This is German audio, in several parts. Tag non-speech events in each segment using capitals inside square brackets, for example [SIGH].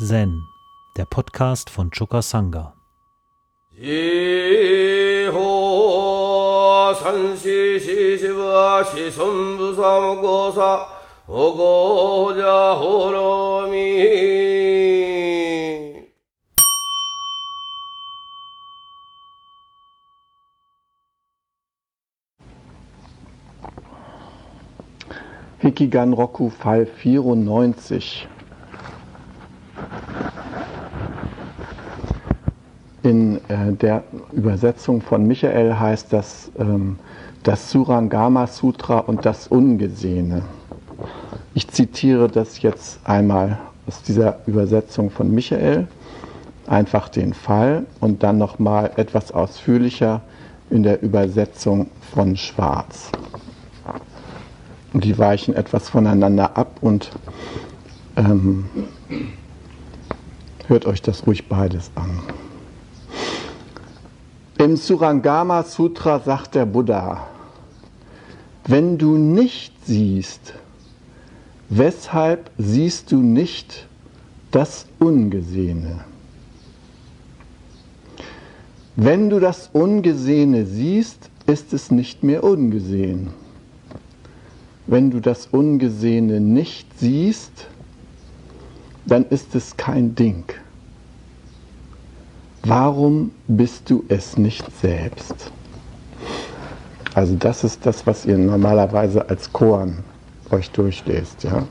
Zen, der Podcast von Choka Sangha. Hikigan Roku Fall 94. In äh, der Übersetzung von Michael heißt das ähm, das Surangama Sutra und das Ungesehene. Ich zitiere das jetzt einmal aus dieser Übersetzung von Michael, einfach den Fall und dann nochmal etwas ausführlicher in der Übersetzung von Schwarz. Die weichen etwas voneinander ab und ähm, hört euch das ruhig beides an. Im Surangama Sutra sagt der Buddha, wenn du nicht siehst, weshalb siehst du nicht das Ungesehene? Wenn du das Ungesehene siehst, ist es nicht mehr ungesehen. Wenn du das Ungesehene nicht siehst, dann ist es kein Ding. Warum bist du es nicht selbst? Also das ist das, was ihr normalerweise als Koan euch durchlest. Ja?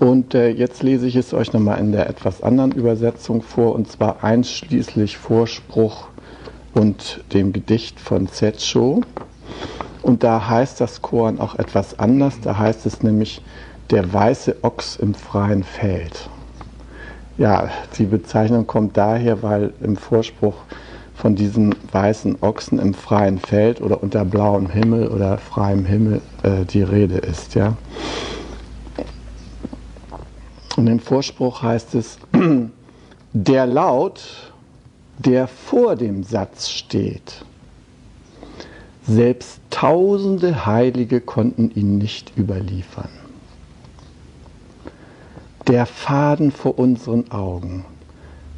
Und äh, jetzt lese ich es euch nochmal in der etwas anderen Übersetzung vor, und zwar einschließlich Vorspruch und dem Gedicht von Zetscho. Und da heißt das Koan auch etwas anders. Da heißt es nämlich der weiße Ochs im freien Feld. Ja, die Bezeichnung kommt daher, weil im Vorspruch von diesem weißen Ochsen im freien Feld oder unter blauem Himmel oder freiem Himmel äh, die Rede ist. Ja. Und im Vorspruch heißt es, [CLEARS THROAT] der Laut, der vor dem Satz steht, selbst tausende Heilige konnten ihn nicht überliefern der Faden vor unseren Augen.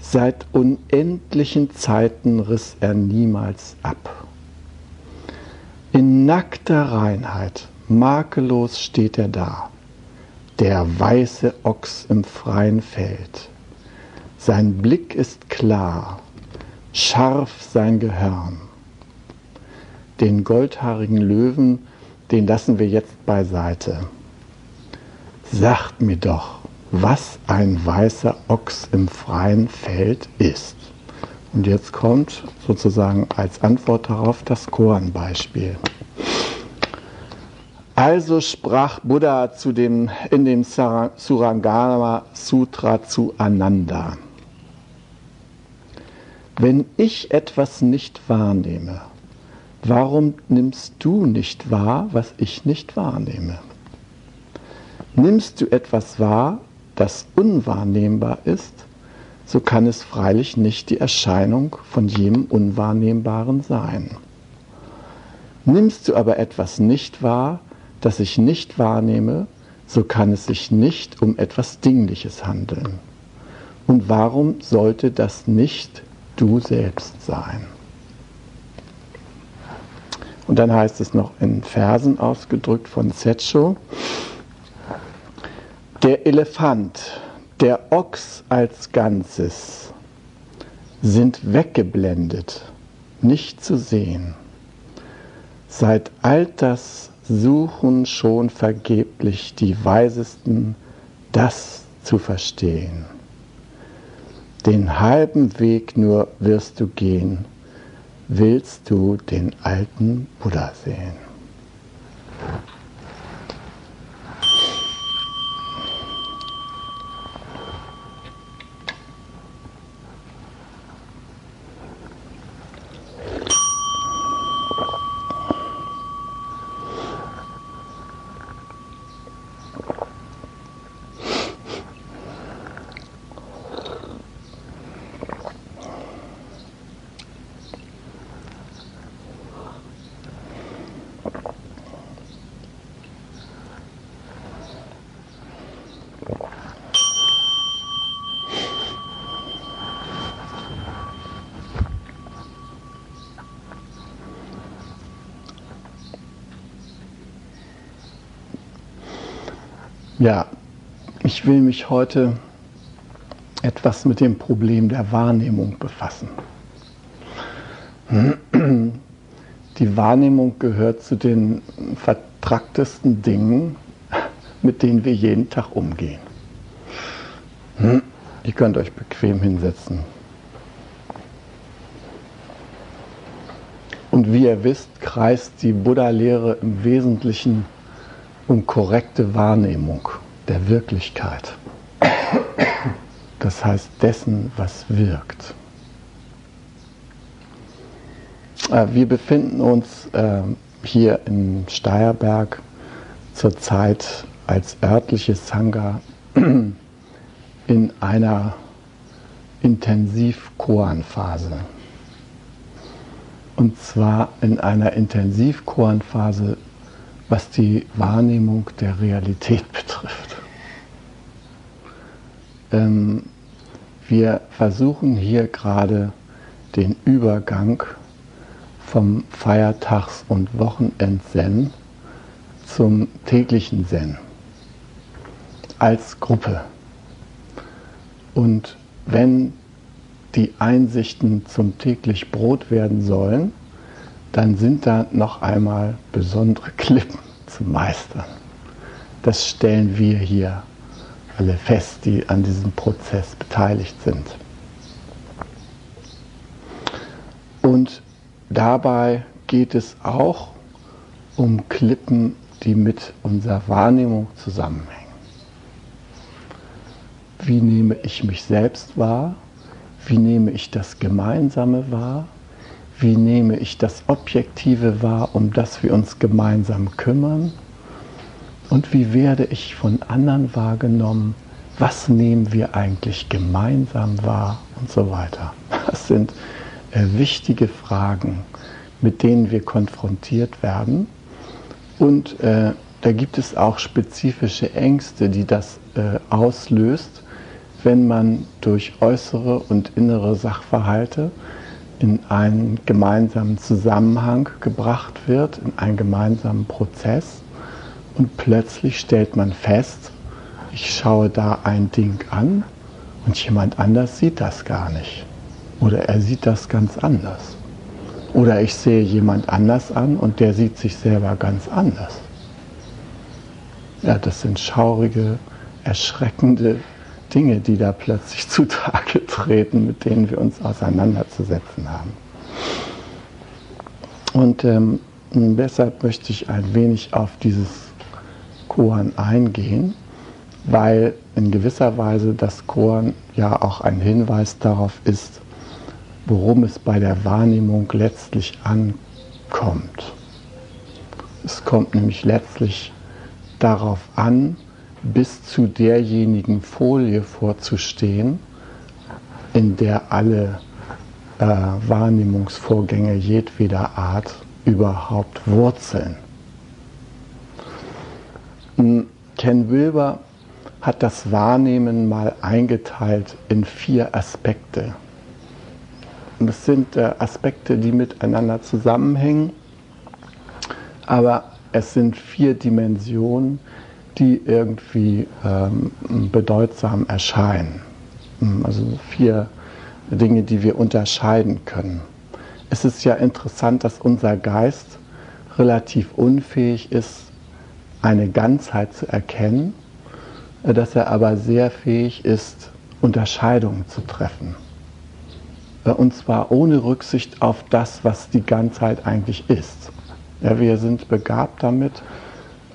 Seit unendlichen Zeiten riss er niemals ab. In nackter Reinheit, makellos steht er da, der weiße Ochs im freien Feld. Sein Blick ist klar, scharf sein Gehirn. Den goldhaarigen Löwen, den lassen wir jetzt beiseite. Sagt mir doch, was ein weißer Ochs im freien Feld ist. Und jetzt kommt sozusagen als Antwort darauf das Koan-Beispiel. Also sprach Buddha zu dem, in dem Surangama Sutra zu Ananda. Wenn ich etwas nicht wahrnehme, warum nimmst du nicht wahr, was ich nicht wahrnehme? Nimmst du etwas wahr, das unwahrnehmbar ist, so kann es freilich nicht die Erscheinung von jedem Unwahrnehmbaren sein. Nimmst du aber etwas nicht wahr, das ich nicht wahrnehme, so kann es sich nicht um etwas Dingliches handeln. Und warum sollte das nicht du selbst sein? Und dann heißt es noch in Versen ausgedrückt von Zetscho, der Elefant, der Ochs als Ganzes sind weggeblendet, nicht zu sehen. Seit Alters suchen schon vergeblich die Weisesten, das zu verstehen. Den halben Weg nur wirst du gehen, willst du den alten Buddha sehen. Ja, ich will mich heute etwas mit dem Problem der Wahrnehmung befassen. Die Wahrnehmung gehört zu den vertracktesten Dingen, mit denen wir jeden Tag umgehen. Ihr könnt euch bequem hinsetzen. Und wie ihr wisst, kreist die Buddha-Lehre im Wesentlichen um korrekte Wahrnehmung der Wirklichkeit. Das heißt dessen, was wirkt. Äh, wir befinden uns äh, hier in Steierberg zurzeit als örtliches Sangha [CLEARS THROAT] in einer Intensiv-Koan-Phase. Und zwar in einer Intensiv-Koan-Phase, was die Wahrnehmung der Realität [LAUGHS] betrifft. Ähm, wir versuchen hier gerade den Übergang vom Feiertags- und Wochenend-Zen zum täglichen Zen als Gruppe. Und wenn die Einsichten zum täglich Brot werden sollen, dann sind da noch einmal besondere Klippen zu meistern. Das stellen wir hier alle fest, die an diesem Prozess beteiligt sind. Und dabei geht es auch um Klippen, die mit unserer Wahrnehmung zusammenhängen. Wie nehme ich mich selbst wahr? Wie nehme ich das Gemeinsame wahr? Wie nehme ich das Objektive wahr, um das wir uns gemeinsam kümmern? Und wie werde ich von anderen wahrgenommen? Was nehmen wir eigentlich gemeinsam wahr? Und so weiter. Das sind äh, wichtige Fragen, mit denen wir konfrontiert werden. Und äh, da gibt es auch spezifische Ängste, die das äh, auslöst, wenn man durch äußere und innere Sachverhalte in einen gemeinsamen Zusammenhang gebracht wird, in einen gemeinsamen Prozess und plötzlich stellt man fest, ich schaue da ein Ding an und jemand anders sieht das gar nicht. Oder er sieht das ganz anders. Oder ich sehe jemand anders an und der sieht sich selber ganz anders. Ja, das sind schaurige, erschreckende Dinge, die da plötzlich [LAUGHS] zutage treten, mit denen wir uns auseinanderzusetzen haben. Und ähm, deshalb möchte ich ein wenig auf dieses Koan eingehen, weil in gewisser Weise das Koan ja auch ein Hinweis darauf ist, worum es bei der Wahrnehmung letztlich ankommt. Es kommt nämlich letztlich darauf an, bis zu derjenigen Folie vorzustehen, in der alle äh, Wahrnehmungsvorgänge jedweder Art überhaupt wurzeln. Hm, Ken Wilber hat das Wahrnehmen mal eingeteilt in vier Aspekte. Das sind äh, Aspekte, die miteinander zusammenhängen, aber es sind vier Dimensionen, die irgendwie ähm, bedeutsam erscheinen. Hm, also vier Dinge, die wir unterscheiden können. Es ist ja interessant, dass unser Geist relativ unfähig ist, eine Ganzheit zu erkennen, dass er aber sehr fähig ist, Unterscheidungen zu treffen. Äh, und zwar ohne Rücksicht auf das, was die Ganzheit eigentlich ist. Ja, wir sind begabt damit,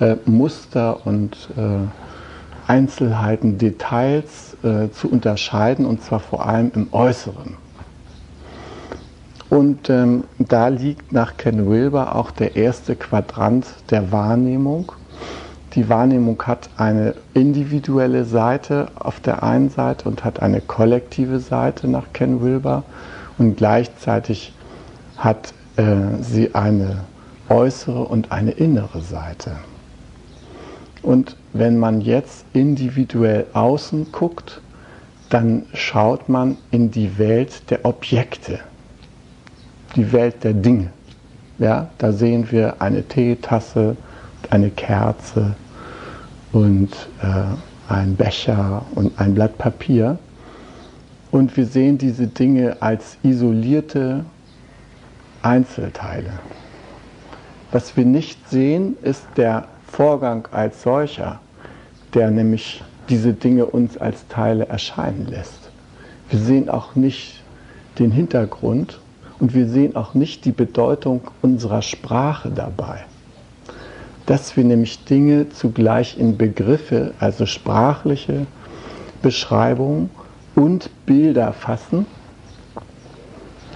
äh, Muster und äh, Einzelheiten, Details äh, zu unterscheiden und zwar vor allem im Äußeren. Und ähm, da liegt nach Ken Wilber auch der erste Quadrant der Wahrnehmung. Die Wahrnehmung hat eine individuelle Seite auf der einen Seite und hat eine kollektive Seite nach Ken Wilber und gleichzeitig hat äh, sie eine äußere und eine innere Seite. Und wenn man jetzt individuell außen guckt, dann schaut man in die Welt der Objekte, die Welt der Dinge. Ja, da sehen wir eine Teetasse, eine Kerze und äh, ein Becher und ein Blatt Papier. Und wir sehen diese Dinge als isolierte Einzelteile. Was wir nicht sehen, ist der Vorgang als solcher, der nämlich diese Dinge uns als Teile erscheinen lässt. Wir sehen auch nicht den Hintergrund und wir sehen auch nicht die Bedeutung unserer Sprache dabei. Dass wir nämlich Dinge zugleich in Begriffe, also sprachliche Beschreibungen und Bilder fassen,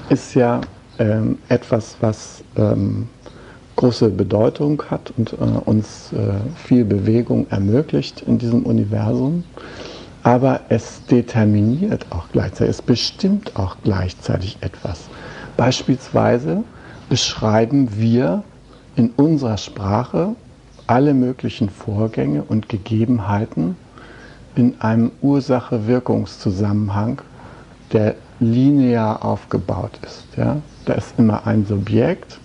ist ja ähm, etwas, was ähm, große Bedeutung hat und äh, uns äh, viel Bewegung ermöglicht in diesem Universum. Aber es determiniert auch gleichzeitig, es bestimmt auch gleichzeitig etwas. Beispielsweise beschreiben wir in unserer Sprache alle möglichen Vorgänge und Gegebenheiten in einem Ursache-Wirkungszusammenhang, der linear aufgebaut ist. Ja? Da ist immer ein Subjekt,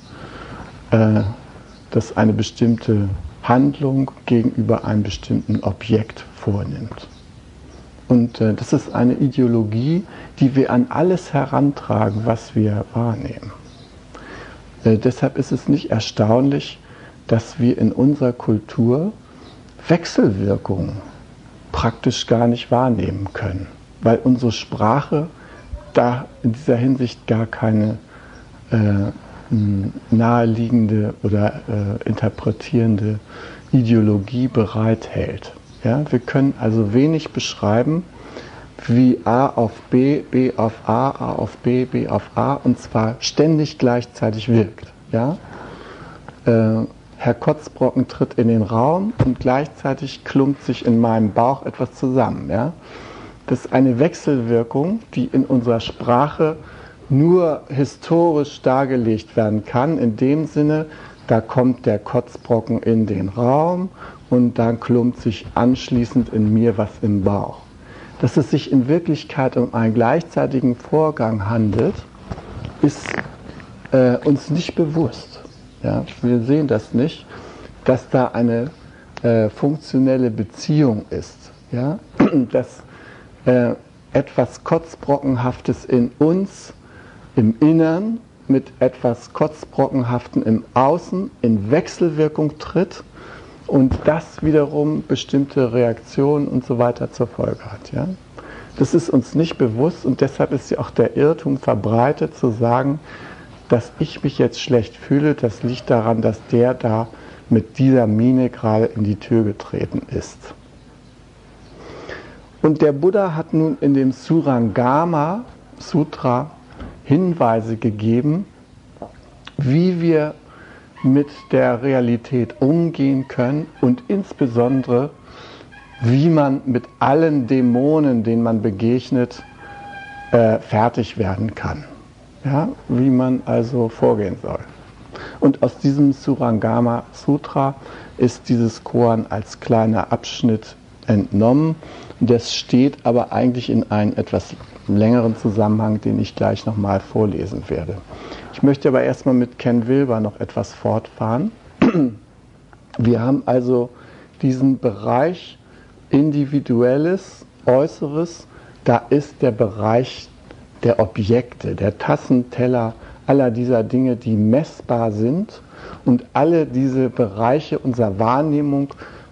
äh, das eine bestimmte Handlung gegenüber einem bestimmten Objekt vornimmt. Und äh, das ist eine Ideologie, die wir an alles herantragen, was wir wahrnehmen. Äh, deshalb ist es nicht erstaunlich, dass wir in unserer Kultur Wechselwirkungen praktisch gar nicht wahrnehmen können, weil unsere Sprache da in dieser Hinsicht gar keine äh, naheliegende oder äh, interpretierende Ideologie bereithält. Ja, wir können also wenig beschreiben, wie A auf B, B auf A, A auf B, B auf A und zwar ständig gleichzeitig wirkt. Ja? Äh, Herr Kotzbrocken tritt in den Raum und gleichzeitig klumpt sich in meinem Bauch etwas zusammen. Ja? Das ist eine Wechselwirkung, die in unserer Sprache nur historisch dargelegt werden kann, in dem Sinne, da kommt der Kotzbrocken in den Raum und dann klumpt sich anschließend in mir was im Bauch. Dass es sich in Wirklichkeit um einen gleichzeitigen Vorgang handelt, ist äh, uns nicht bewusst. Ja? Wir sehen das nicht, dass da eine äh, funktionelle Beziehung ist. Ja? [CLEARS THROAT] Dass äh, etwas Kotzbrockenhaftes in uns im Innern mit etwas Kotzbrockenhaften im Außen in Wechselwirkung tritt und das wiederum bestimmte Reaktionen und so weiter zur Folge hat. Ja? Das ist uns nicht bewusst und deshalb ist ja auch der Irrtum verbreitet zu sagen, dass ich mich jetzt schlecht fühle, das liegt daran, dass der da mit dieser Mine gerade in die Tür getreten ist. Und der Buddha hat nun in dem Surangama Sutra Hinweise gegeben, wie wir mit der Realität umgehen können und insbesondere, wie man mit allen Dämonen, denen man begegnet, äh, fertig werden kann. Ja, wie man also vorgehen soll. Und aus diesem Surangama Sutra ist dieses Koan als kleiner Abschnitt entnommen. Das steht aber eigentlich in einem etwas längeren Zusammenhang, den ich gleich nochmal vorlesen werde. Ich möchte aber erstmal mit Ken Wilber noch etwas fortfahren. [CLEARS THROAT] Wir haben also diesen Bereich individuelles, äußeres, da ist der Bereich der Objekte, der Tassen, Teller, aller dieser Dinge, die messbar sind und alle diese Bereiche unserer Wahrnehmung,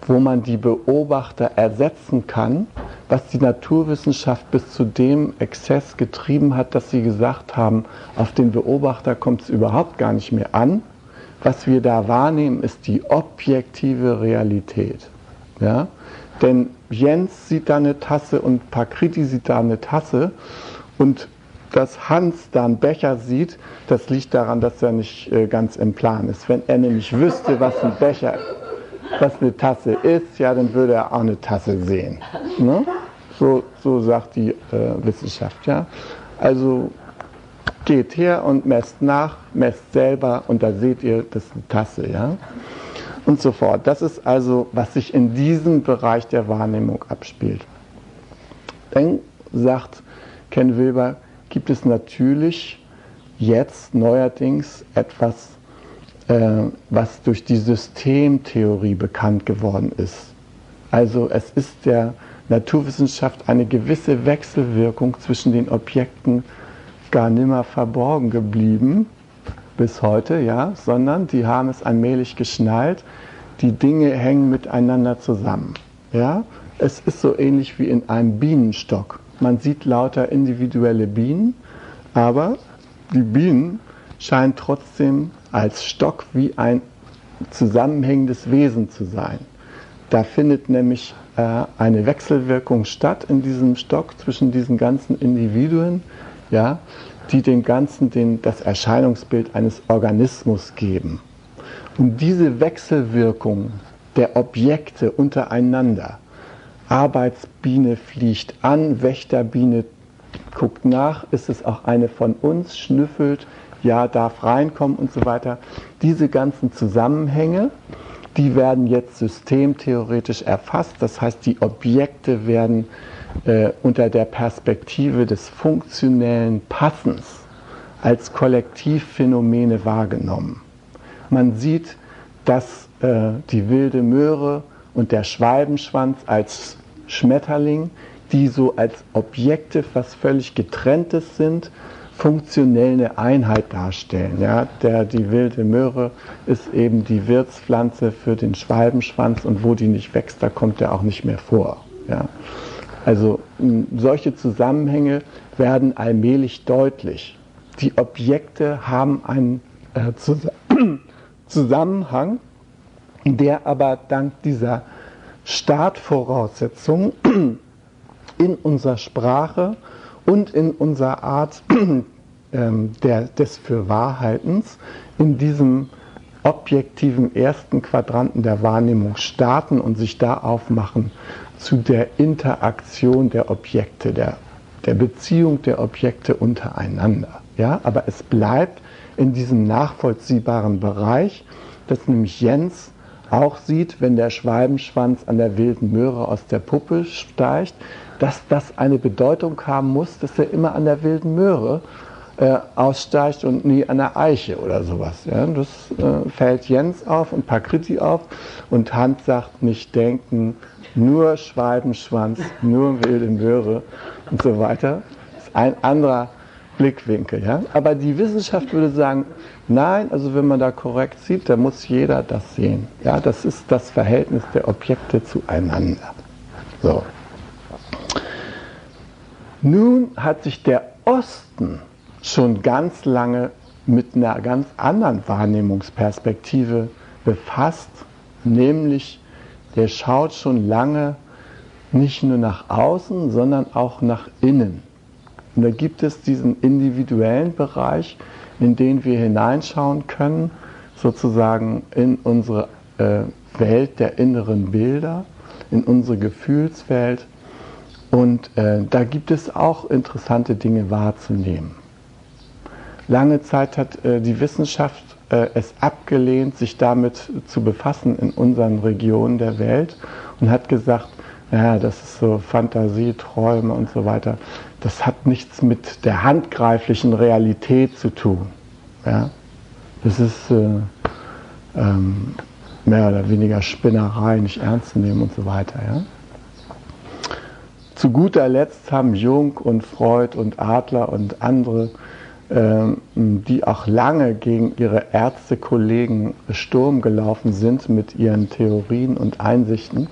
wo man die Beobachter ersetzen kann, was die Naturwissenschaft bis zu dem Exzess getrieben hat, dass sie gesagt haben, auf den Beobachter kommt es überhaupt gar nicht mehr an. Was wir da wahrnehmen, ist die objektive Realität. Ja? Denn Jens sieht da eine Tasse und Pakriti sieht da eine Tasse und dass Hans da einen Becher sieht, das liegt daran, dass er nicht äh, ganz im Plan ist. Wenn er nämlich wüsste, was ein Becher ist, was eine Tasse ist, ja, dann würde er auch eine Tasse sehen. Ne? So, so sagt die äh, Wissenschaft. Ja? Also geht her und messt nach, messt selber und da seht ihr, das ist eine Tasse. Ja? Und so fort. Das ist also, was sich in diesem Bereich der Wahrnehmung abspielt. Dann sagt Ken Wilber, gibt es natürlich jetzt neuerdings etwas was durch die Systemtheorie bekannt geworden ist. Also es ist der Naturwissenschaft eine gewisse Wechselwirkung zwischen den Objekten gar nimmer verborgen geblieben bis heute, ja, sondern die haben es allmählich geschnallt. Die Dinge hängen miteinander zusammen, ja. Es ist so ähnlich wie in einem Bienenstock. Man sieht lauter individuelle Bienen, aber die Bienen scheinen trotzdem als Stock wie ein zusammenhängendes Wesen zu sein. Da findet nämlich äh, eine Wechselwirkung statt in diesem Stock zwischen diesen ganzen Individuen, ja, die dem Ganzen den, das Erscheinungsbild eines Organismus geben. Und diese Wechselwirkung der Objekte untereinander, Arbeitsbiene fliegt an, Wächterbiene guckt nach, ist es auch eine von uns, schnüffelt, ja, darf reinkommen und so weiter. Diese ganzen Zusammenhänge, die werden jetzt systemtheoretisch erfasst. Das heißt, die Objekte werden äh, unter der Perspektive des funktionellen Passens als Kollektivphänomene wahrgenommen. Man sieht, dass äh, die wilde Möhre und der Schwalbenschwanz als Schmetterling, die so als Objekte, was völlig getrenntes sind, funktionell eine Einheit darstellen. Ja, der, die wilde Möhre ist eben die Wirtspflanze für den Schwalbenschwanz und wo die nicht wächst, da kommt der auch nicht mehr vor. Ja. Also solche Zusammenhänge werden allmählich deutlich. Die Objekte haben einen äh, [CLEARS THROAT] Zusammenhang, der aber dank dieser Startvoraussetzungen [CLEARS THROAT] in unserer Sprache und in unserer Art [CLEARS THROAT] ähm, der, des Fürwahrhaltens in diesem objektiven ersten Quadranten der Wahrnehmung starten und sich da aufmachen zu der Interaktion der Objekte, der, der Beziehung der Objekte untereinander. Ja? Aber es bleibt in diesem nachvollziehbaren Bereich, dass nämlich Jens auch sieht, wenn der Schwalbenschwanz an der wilden Möhre aus der Puppe steigt, dass das eine Bedeutung haben muss, dass er immer an der wilden Möhre äh, aussteigt und nie an der Eiche oder sowas. Ja? Das äh, fällt Jens auf und Pakriti auf und Hand sagt nicht denken, nur Schwalbenschwanz, nur wilde Möhre und so weiter. Das ist ein anderer Blickwinkel. Ja? Aber die Wissenschaft würde sagen, nein, also wenn man da korrekt sieht, dann muss jeder das sehen. Ja? Das ist das Verhältnis der Objekte zueinander. So. Nun hat sich der Osten schon ganz lange mit einer ganz anderen Wahrnehmungsperspektive befasst, nämlich der schaut schon lange nicht nur nach außen, sondern auch nach innen. Und da gibt es diesen individuellen Bereich, in den wir hineinschauen können, sozusagen in unsere äh, Welt der inneren Bilder, in unsere Gefühlswelt. Und äh, da gibt es auch interessante Dinge wahrzunehmen. Lange Zeit hat äh, die Wissenschaft äh, es abgelehnt, sich damit zu befassen in unseren Regionen der Welt und hat gesagt, ja, das ist so Fantasie, Träume und so weiter. Das hat nichts mit der handgreiflichen Realität zu tun. Ja? Das ist äh, ähm, mehr oder weniger Spinnerei, nicht ernst zu nehmen und so weiter. Ja? Zu guter Letzt haben Jung und Freud und Adler und andere ähm, die auch lange gegen ihre Ärztekollegen Sturm gelaufen sind mit ihren Theorien und Einsichten,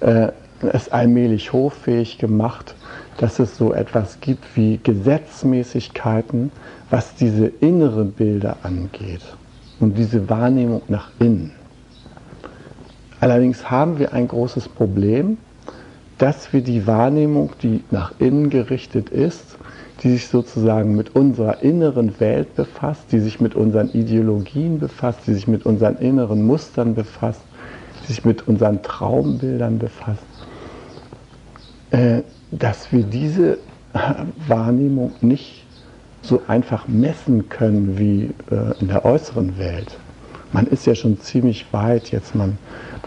äh, es allmählich hoffähig gemacht, dass es so etwas gibt wie Gesetzmäßigkeiten, was diese inneren Bilder angeht und diese Wahrnehmung nach innen. Allerdings haben wir ein großes Problem, dass wir die Wahrnehmung, die nach innen gerichtet ist, die sich sozusagen mit unserer inneren Welt befasst, die sich mit unseren Ideologien befasst, die sich mit unseren inneren Mustern befasst, die sich mit unseren Traumbildern befasst, äh, dass wir diese [LAUGHS] Wahrnehmung nicht so einfach messen können wie äh, in der äußeren Welt. Man ist ja schon ziemlich weit jetzt, man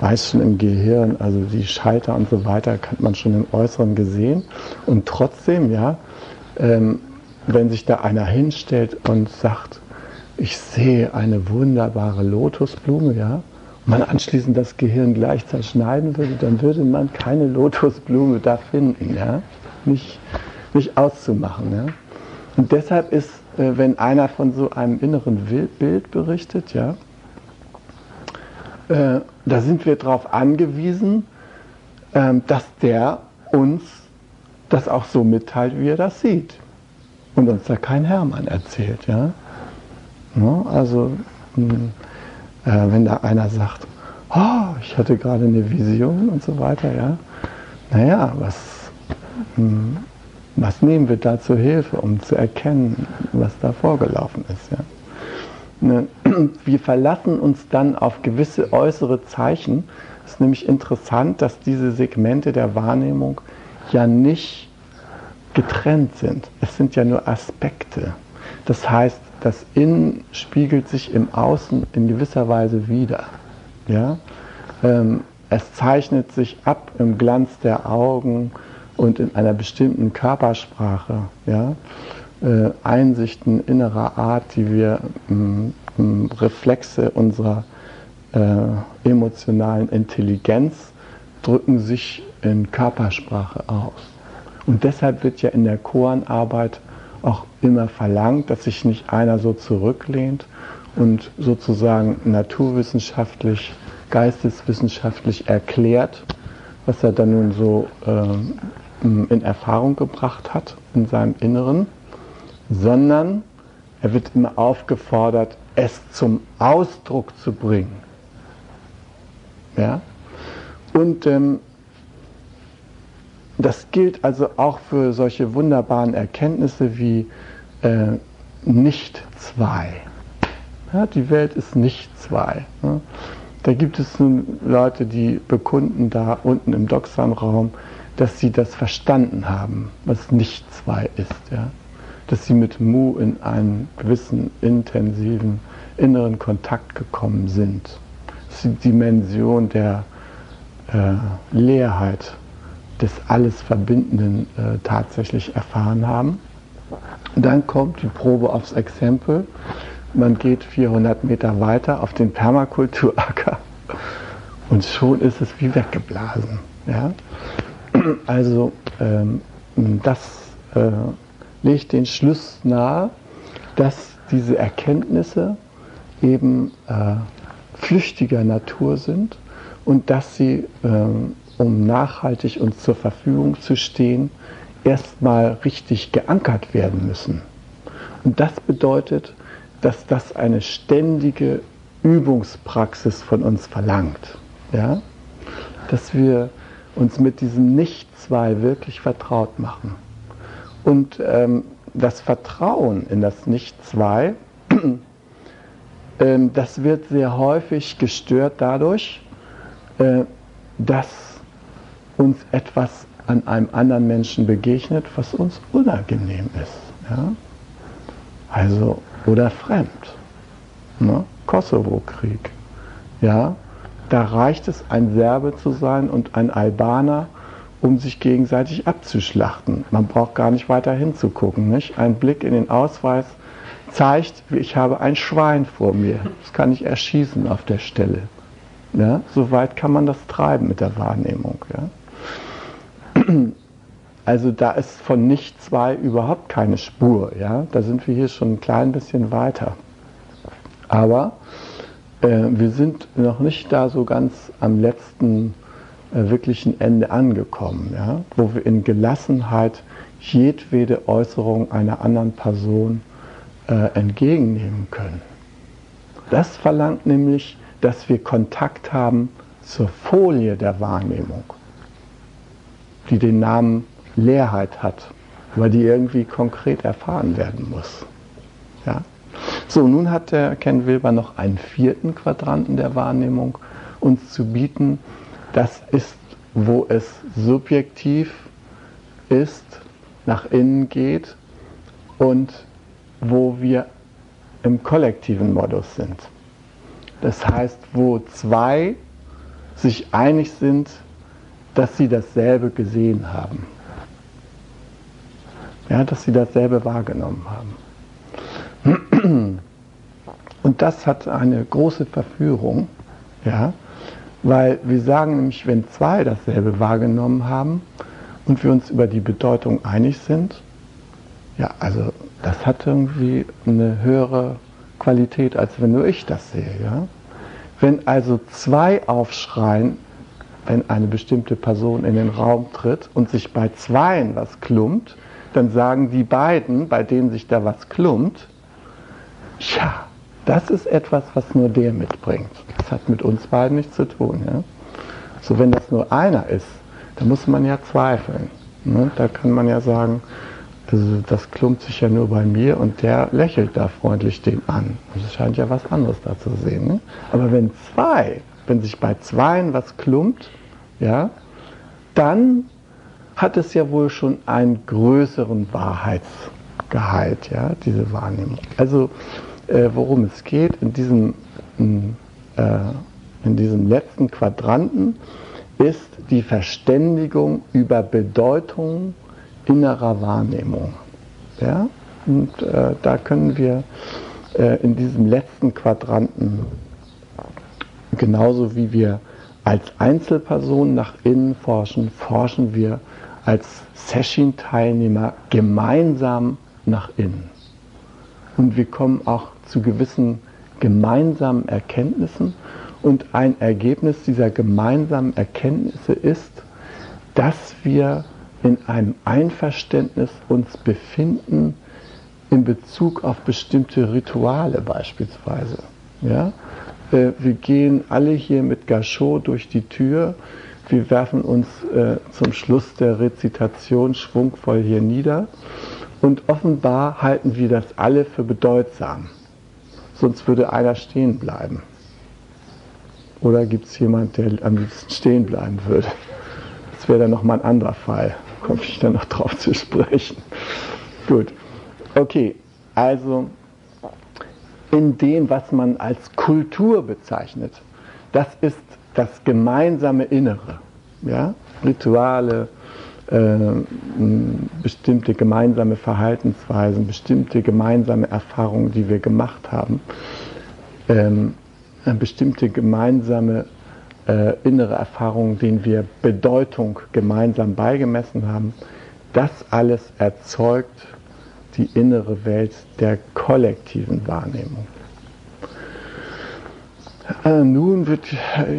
weiß schon im Gehirn, also die Schalter und so weiter hat man schon im Äußeren gesehen und trotzdem, ja, ähm, wenn sich da einer hinstellt und sagt, ich sehe eine wunderbare Lotusblume, ja, man anschließend das Gehirn gleich zerschneiden würde, dann würde man keine Lotusblume da finden, ja? nicht, nicht auszumachen. Ja? Und deshalb ist, äh, wenn einer von so einem inneren Bild berichtet, ja, äh, da sind wir darauf angewiesen, äh, dass der uns das auch so mitteilt, wie er das sieht. Und uns da kein Hermann erzählt. Ja? ja also, mh, hm, äh, wenn da einer sagt, oh, ich hatte gerade eine Vision und so weiter, ja, naja, was, mh, hm, was nehmen wir da zur Hilfe, um zu erkennen, was da vorgelaufen ist? Ja? [CLEARS THROAT] Wir verlassen uns dann auf gewisse äußere Zeichen. Es ist nämlich interessant, dass diese Segmente der Wahrnehmung ja nicht getrennt sind. Es sind ja nur Aspekte. Das heißt, das Innen spiegelt sich im Außen in gewisser Weise wieder. Ja? Ähm, es zeichnet sich ab im Glanz der Augen und in einer bestimmten Körpersprache. Ja? Äh, Einsichten innerer Art, die wir mh, mh, Reflexe unserer äh, emotionalen Intelligenz drücken sich in Körpersprache aus. Und deshalb wird ja in der Koanarbeit auch immer verlangt, dass sich nicht einer so zurücklehnt und sozusagen naturwissenschaftlich, geisteswissenschaftlich erklärt, was er dann nun so äh, in Erfahrung gebracht hat in seinem Inneren, sondern er wird immer aufgefordert, es zum Ausdruck zu bringen. Ja? Und ähm, das gilt also auch für solche wunderbaren Erkenntnisse wie äh, nicht zwei. Ja, die Welt ist nicht zwei. Ne? Da gibt es nun Leute, die bekunden da unten im Doxan-Raum, dass sie das verstanden haben, was nicht zwei ist. Ja? Dass sie mit Mu in einen gewissen intensiven inneren Kontakt gekommen sind. Das ist die Dimension der äh, Leerheit des alles Verbindenden äh, tatsächlich erfahren haben. dann kommt die Probe aufs Exempel. Man geht 400 Meter weiter auf den Permakulturacker und schon ist es wie weggeblasen. Ja? Also ähm, das äh, legt den Schluss nahe, dass diese Erkenntnisse eben äh, flüchtiger Natur sind und dass sie ähm, um nachhaltig uns zur Verfügung zu stehen, erstmal richtig geankert werden müssen. Und das bedeutet, dass das eine ständige Übungspraxis von uns verlangt. Ja? Dass wir uns mit diesem Nicht-Zwei wirklich vertraut machen. Und ähm, das Vertrauen in das Nicht-Zwei, [CLEARS THROAT] ähm, das wird sehr häufig gestört dadurch, äh, dass uns etwas an einem anderen Menschen begegnet, was uns unangenehm ist. Ja? Also, oder fremd. Ne? Kosovo-Krieg. Ja? Da reicht es, ein Serbe zu sein und ein Albaner, um sich gegenseitig abzuschlachten. Man braucht gar nicht weiter hinzugucken. Nicht? Ein Blick in den Ausweis zeigt, ich habe ein Schwein vor mir. Das kann ich erschießen auf der Stelle. Ja? So weit kann man das treiben mit der Wahrnehmung. Ja? Also da ist von nicht zwei überhaupt keine Spur. Ja? Da sind wir hier schon ein klein bisschen weiter. Aber äh, wir sind noch nicht da so ganz am letzten wirklichen Ende angekommen, ja? wo wir in Gelassenheit jedwede Äußerung einer anderen Person äh, entgegennehmen können. Das verlangt nämlich, dass wir Kontakt haben zur Folie der Wahrnehmung die den Namen Leerheit hat, weil die irgendwie konkret erfahren werden muss. Ja? So, nun hat der Ken Wilber noch einen vierten Quadranten der Wahrnehmung uns zu bieten. Das ist, wo es subjektiv ist, nach innen geht und wo wir im kollektiven Modus sind. Das heißt, wo zwei sich einig sind, dass sie dasselbe gesehen haben. Ja, dass sie dasselbe wahrgenommen haben. [CLEARS THROAT] Und das hat eine große Verführung. Ja? Weil wir sagen nämlich, wenn zwei dasselbe wahrgenommen haben und wir uns über die Bedeutung einig sind, ja, also das hat irgendwie eine höhere Qualität, als wenn nur ich das sehe. Ja? Wenn also zwei aufschreien, wenn eine bestimmte Person in den Raum tritt und sich bei zweien was klumpt, dann sagen die beiden, bei denen sich da was klumpt, ja, das ist etwas, was nur der mitbringt. Das hat mit uns beiden nichts zu tun. Ja? So, wenn das nur einer ist, dann muss man ja zweifeln. Ne? Da kann man ja sagen, also das klumpt sich ja nur bei mir und der lächelt da freundlich den an. Es scheint ja was anderes da zu sehen. Ne? Aber wenn zwei, wenn sich bei zweien was klumpt, ja, dann hat es ja wohl schon einen größeren Wahrheitsgehalt, ja, diese Wahrnehmung. Also äh, worum es geht in diesem, äh, in diesem letzten Quadranten, ist die Verständigung über Bedeutung innerer Wahrnehmung. Ja? Und äh, da können wir äh, in diesem letzten Quadranten, genauso wie wir als Einzelperson nach innen forschen, forschen wir als Session-Teilnehmer gemeinsam nach innen. Und wir kommen auch zu gewissen gemeinsamen Erkenntnissen. Und ein Ergebnis dieser gemeinsamen Erkenntnisse ist, dass wir in einem Einverständnis uns befinden in Bezug auf bestimmte Rituale beispielsweise. Ja? Äh, wir gehen alle hier mit Gachot durch die Tür. Wir werfen uns äh, zum Schluss der Rezitation schwungvoll hier nieder. Und offenbar halten wir das alle für bedeutsam. Sonst würde einer stehen bleiben. Oder gibt es jemand, der am liebsten stehen bleiben würde? Das wäre dann nochmal ein anderer Fall. Komme ich dann noch drauf zu sprechen. Gut. Okay, also in dem, was man als Kultur bezeichnet, das ist das gemeinsame Innere. Ja? Rituale, bestimmte gemeinsame Verhaltensweisen, bestimmte gemeinsame Erfahrungen, die wir gemacht haben, ähm, bestimmte gemeinsame äh, innere Erfahrungen, denen wir Bedeutung gemeinsam beigemessen haben, das alles erzeugt die innere Welt der kollektiven Wahrnehmung. Äh, nun wird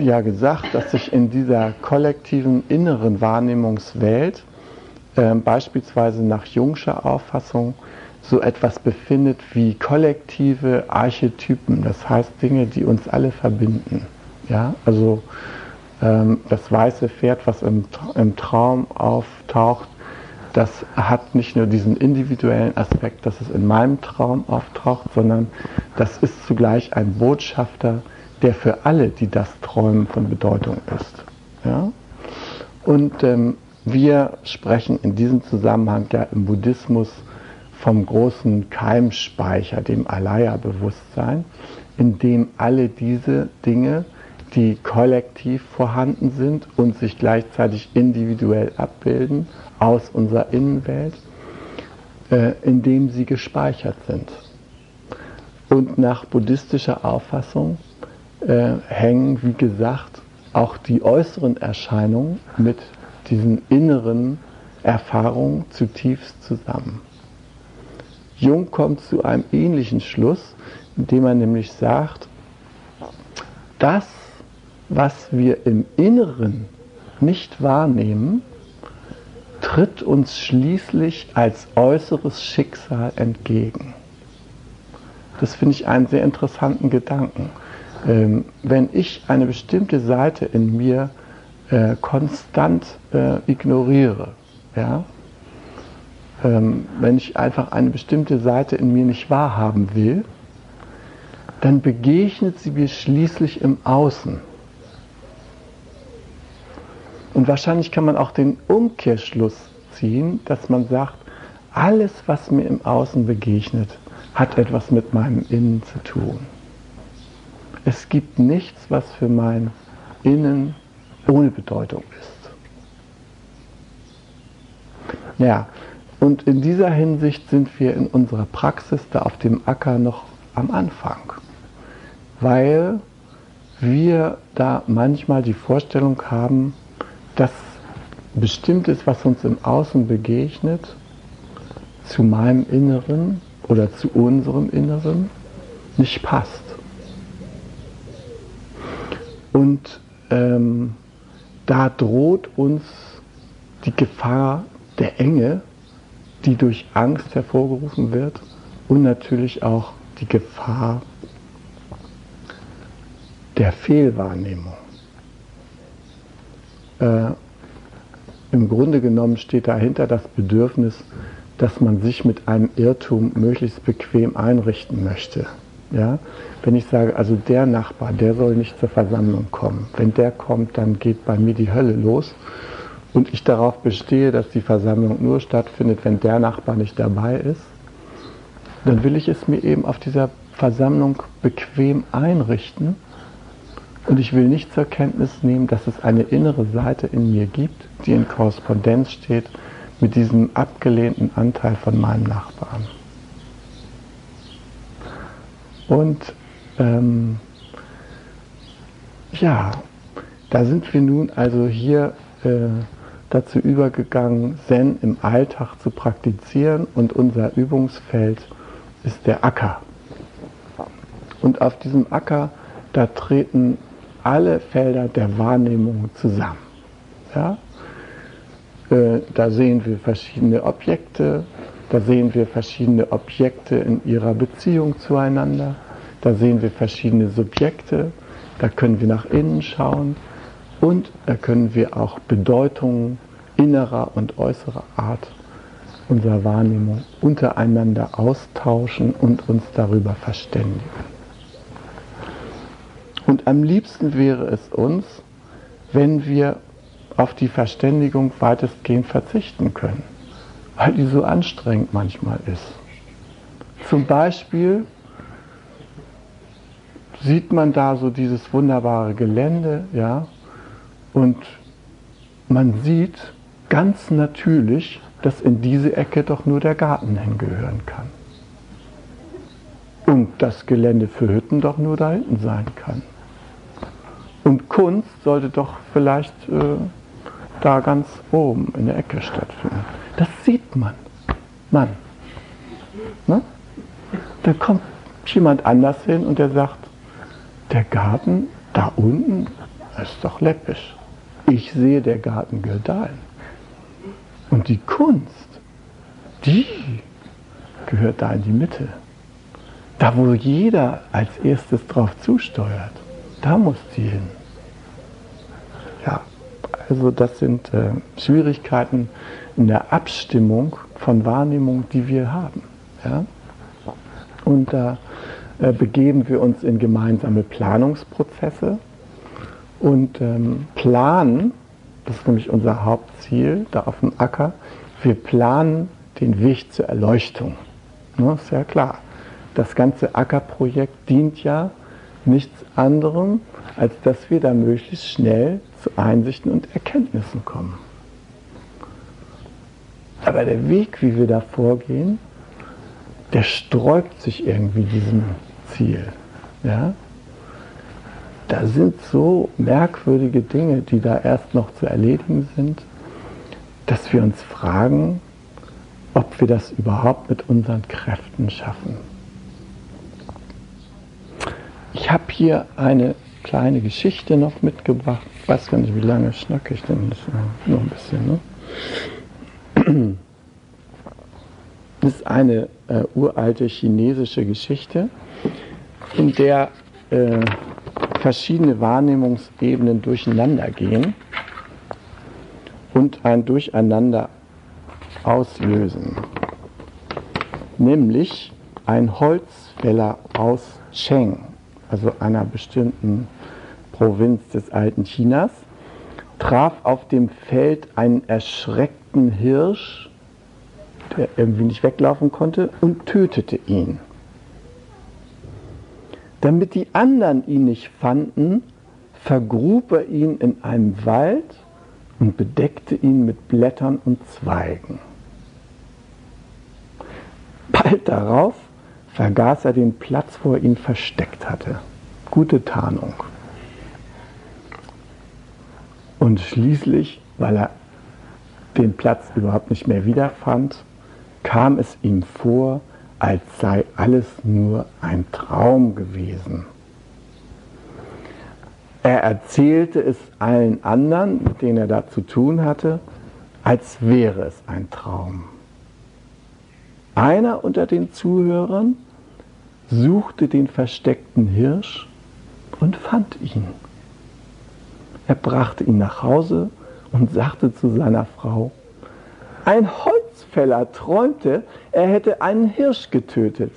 ja gesagt, dass sich in dieser kollektiven inneren Wahrnehmungswelt äh, beispielsweise nach Jungscher Auffassung so etwas befindet wie kollektive Archetypen, das heißt Dinge, die uns alle verbinden. Ja, also ähm, das weiße Pferd, was im, im Traum auftaucht, das hat nicht nur diesen individuellen Aspekt, dass es in meinem Traum auftaucht, sondern das ist zugleich ein Botschafter, der für alle, die das träumen, von Bedeutung ist. Ja? Und ähm, wir sprechen in diesem Zusammenhang ja im Buddhismus vom großen Keimspeicher, dem Alaya-Bewusstsein, in dem alle diese Dinge, die kollektiv vorhanden sind und sich gleichzeitig individuell abbilden aus unserer Innenwelt, äh, in dem sie gespeichert sind. Und nach buddhistischer Auffassung äh, hängen, wie gesagt, auch die äußeren Erscheinungen mit diesen inneren Erfahrungen zutiefst zusammen. Jung kommt zu einem ähnlichen Schluss, indem er nämlich sagt, das, was wir im Inneren nicht wahrnehmen, tritt uns schließlich als äußeres Schicksal entgegen. Das finde ich einen sehr interessanten Gedanken. Ähm, wenn ich eine bestimmte Seite in mir äh, konstant äh, ignoriere, ja, ähm, wenn ich einfach eine bestimmte Seite in mir nicht wahrhaben will, dann begegnet sie mir schließlich im Außen. Und wahrscheinlich kann man auch den Umkehrschluss ziehen, dass man sagt, alles, was mir im Außen begegnet, hat etwas mit meinem Innen zu tun. Es gibt nichts, was für mein Innen ohne Bedeutung ist. Ja, und in dieser Hinsicht sind wir in unserer Praxis da auf dem Acker noch am Anfang, weil wir da manchmal die Vorstellung haben, dass bestimmtes, was uns im Außen begegnet, zu meinem Inneren oder zu unserem Inneren nicht passt. Und ähm, da droht uns die Gefahr der Enge, die durch Angst hervorgerufen wird und natürlich auch die Gefahr der Fehlwahrnehmung. Äh, Im Grunde genommen steht dahinter das Bedürfnis, dass man sich mit einem Irrtum möglichst bequem einrichten möchte. Ja? Wenn ich sage, also der Nachbar, der soll nicht zur Versammlung kommen. Wenn der kommt, dann geht bei mir die Hölle los. Und ich darauf bestehe, dass die Versammlung nur stattfindet, wenn der Nachbar nicht dabei ist, dann will ich es mir eben auf dieser Versammlung bequem einrichten. Und ich will nicht zur Kenntnis nehmen, dass es eine innere Seite in mir gibt, die in Korrespondenz steht mit diesem abgelehnten Anteil von meinem Nachbarn. Und ähm, ja, da sind wir nun also hier äh, dazu übergegangen, Zen im Alltag zu praktizieren und unser Übungsfeld ist der Acker. Und auf diesem Acker, da treten alle Felder der Wahrnehmung zusammen. Ja? Äh, da sehen wir verschiedene Objekte, da sehen wir verschiedene Objekte in ihrer Beziehung zueinander, da sehen wir verschiedene Subjekte, da können wir nach innen schauen. Und da können wir auch Bedeutungen innerer und äußerer Art unserer Wahrnehmung untereinander austauschen und uns darüber verständigen. Und am liebsten wäre es uns, wenn wir auf die Verständigung weitestgehend verzichten können, weil die so anstrengend manchmal ist. Zum Beispiel sieht man da so dieses wunderbare Gelände, ja, und man sieht ganz natürlich, dass in diese Ecke doch nur der Garten hingehören kann. Und das Gelände für Hütten doch nur da hinten sein kann. Und Kunst sollte doch vielleicht äh, da ganz oben in der Ecke stattfinden. Das sieht man. Mann. Ne? Da kommt jemand anders hin und der sagt, der Garten da unten ist doch läppisch. Ich sehe der Garten gedeihen. Und die Kunst, die gehört da in die Mitte. Da, wo jeder als erstes drauf zusteuert, da muss die hin. Ja, also das sind äh, Schwierigkeiten in der Abstimmung von Wahrnehmung, die wir haben. Ja? Und da äh, begeben wir uns in gemeinsame Planungsprozesse. Und ähm, planen, das ist nämlich unser Hauptziel da auf dem Acker, wir planen den Weg zur Erleuchtung. Ne, ist ja klar. Das ganze Ackerprojekt dient ja nichts anderem, als dass wir da möglichst schnell zu Einsichten und Erkenntnissen kommen. Aber der Weg, wie wir da vorgehen, der sträubt sich irgendwie diesem Ziel. Ja? Da sind so merkwürdige Dinge, die da erst noch zu erledigen sind, dass wir uns fragen, ob wir das überhaupt mit unseren Kräften schaffen. Ich habe hier eine kleine Geschichte noch mitgebracht. Ich weiß gar nicht, wie lange schnacke ich denn? Noch ein bisschen. Ne? Das ist eine äh, uralte chinesische Geschichte in der äh, verschiedene Wahrnehmungsebenen durcheinander gehen und ein Durcheinander auslösen. Nämlich ein Holzfäller aus Cheng, also einer bestimmten Provinz des alten Chinas, traf auf dem Feld einen erschreckten Hirsch, der irgendwie nicht weglaufen konnte, und tötete ihn. Damit die anderen ihn nicht fanden, vergrub er ihn in einem Wald und bedeckte ihn mit Blättern und Zweigen. Bald darauf vergaß er den Platz, wo er ihn versteckt hatte. Gute Tarnung. Und schließlich, weil er den Platz überhaupt nicht mehr wiederfand, kam es ihm vor, als sei alles nur ein Traum gewesen. Er erzählte es allen anderen, mit denen er da zu tun hatte, als wäre es ein Traum. Einer unter den Zuhörern suchte den versteckten Hirsch und fand ihn. Er brachte ihn nach Hause und sagte zu seiner Frau, ein Holzfäller träumte, er hätte einen Hirsch getötet.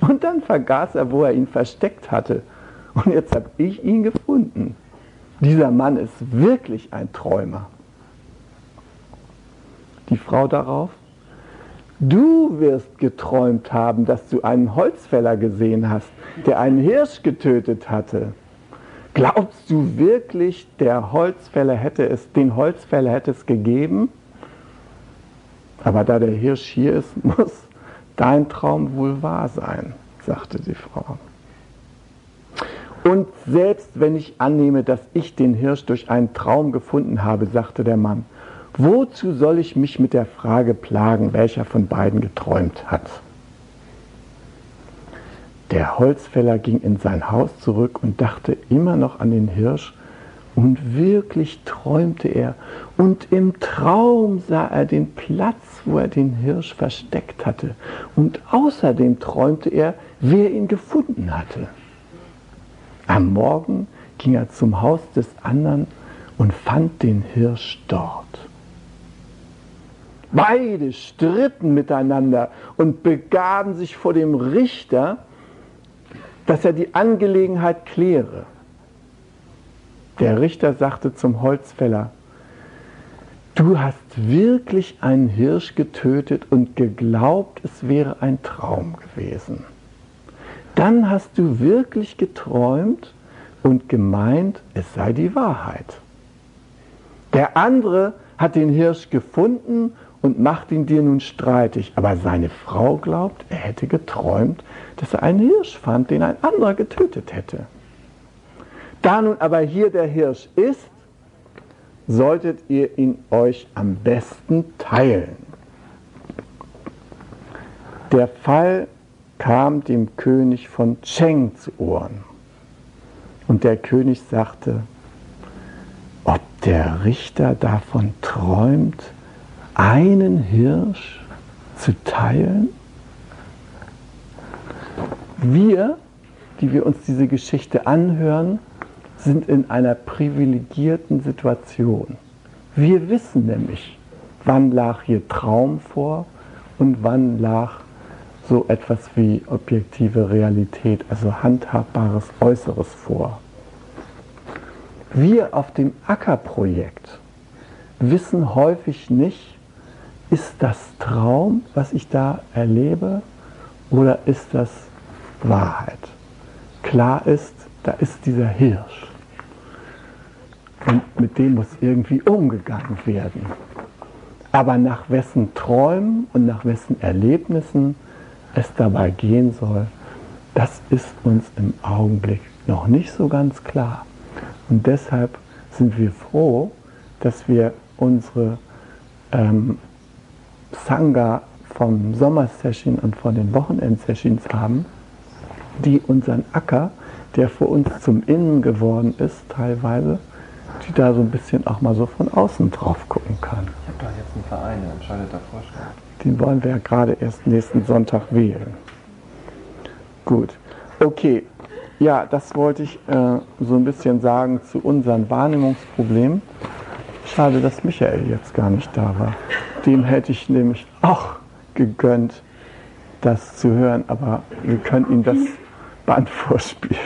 Und dann vergaß er, wo er ihn versteckt hatte. Und jetzt habe ich ihn gefunden. Dieser Mann ist wirklich ein Träumer. Die Frau darauf, du wirst geträumt haben, dass du einen Holzfäller gesehen hast, der einen Hirsch getötet hatte. Glaubst du wirklich, der Holzfäller hätte es, den Holzfäller hätte es gegeben? Aber da der Hirsch hier ist, [LAUGHS] muss dein Traum wohl wahr sein, sagte die Frau. Und selbst wenn ich annehme, dass ich den Hirsch durch einen Traum gefunden habe, sagte der Mann, wozu soll ich mich mit der Frage plagen, welcher von beiden geträumt hat? Der Holzfäller ging in sein Haus zurück und dachte immer noch an den Hirsch, und wirklich träumte er, und im Traum sah er den Platz, wo er den Hirsch versteckt hatte, und außerdem träumte er, wer ihn gefunden hatte. Am Morgen ging er zum Haus des anderen und fand den Hirsch dort. Beide stritten miteinander und begaben sich vor dem Richter, dass er die Angelegenheit kläre. Der Richter sagte zum Holzfäller, du hast wirklich einen Hirsch getötet und geglaubt, es wäre ein Traum gewesen dann hast du wirklich geträumt und gemeint, es sei die Wahrheit. Der andere hat den Hirsch gefunden und macht ihn dir nun streitig. Aber seine Frau glaubt, er hätte geträumt, dass er einen Hirsch fand, den ein anderer getötet hätte. Da nun aber hier der Hirsch ist, solltet ihr ihn euch am besten teilen. Der Fall kam dem König von Cheng zu Ohren. Und der König sagte, ob der Richter davon träumt, einen Hirsch zu teilen? Wir, die wir uns diese Geschichte anhören, sind in einer privilegierten Situation. Wir wissen nämlich, wann lag hier Traum vor und wann lag so etwas wie objektive Realität, also handhabbares Äußeres vor. Wir auf dem Ackerprojekt wissen häufig nicht, ist das Traum, was ich da erlebe, oder ist das Wahrheit? Klar ist, da ist dieser Hirsch. Und mit dem muss irgendwie umgegangen werden. Aber nach wessen Träumen und nach wessen Erlebnissen es dabei gehen soll, das ist uns im Augenblick noch nicht so ganz klar. Und deshalb sind wir froh, dass wir unsere ähm, Sangha vom Sommersession und von den Wochenendsessions haben, die unseren Acker, der für uns zum Innen geworden ist, teilweise, die da so ein bisschen auch mal so von außen drauf gucken kann. Ich habe da jetzt einen Verein, der entscheideter Vorstand. Den wollen wir ja gerade erst nächsten Sonntag wählen. Gut. Okay. Ja, das wollte ich äh, so ein bisschen sagen zu unseren Wahrnehmungsproblemen. Schade, dass Michael jetzt gar nicht da war. Dem hätte ich nämlich auch gegönnt, das zu hören, aber wir können ihm das Band [LAUGHS] vorspielen.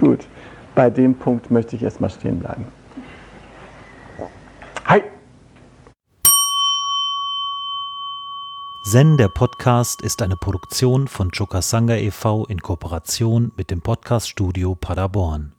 Gut, bei dem Punkt möchte ich erstmal stehen bleiben. Hi! Zen, der Podcast, ist eine Produktion von Chokasanga e.V. in Kooperation mit dem Podcaststudio Paderborn.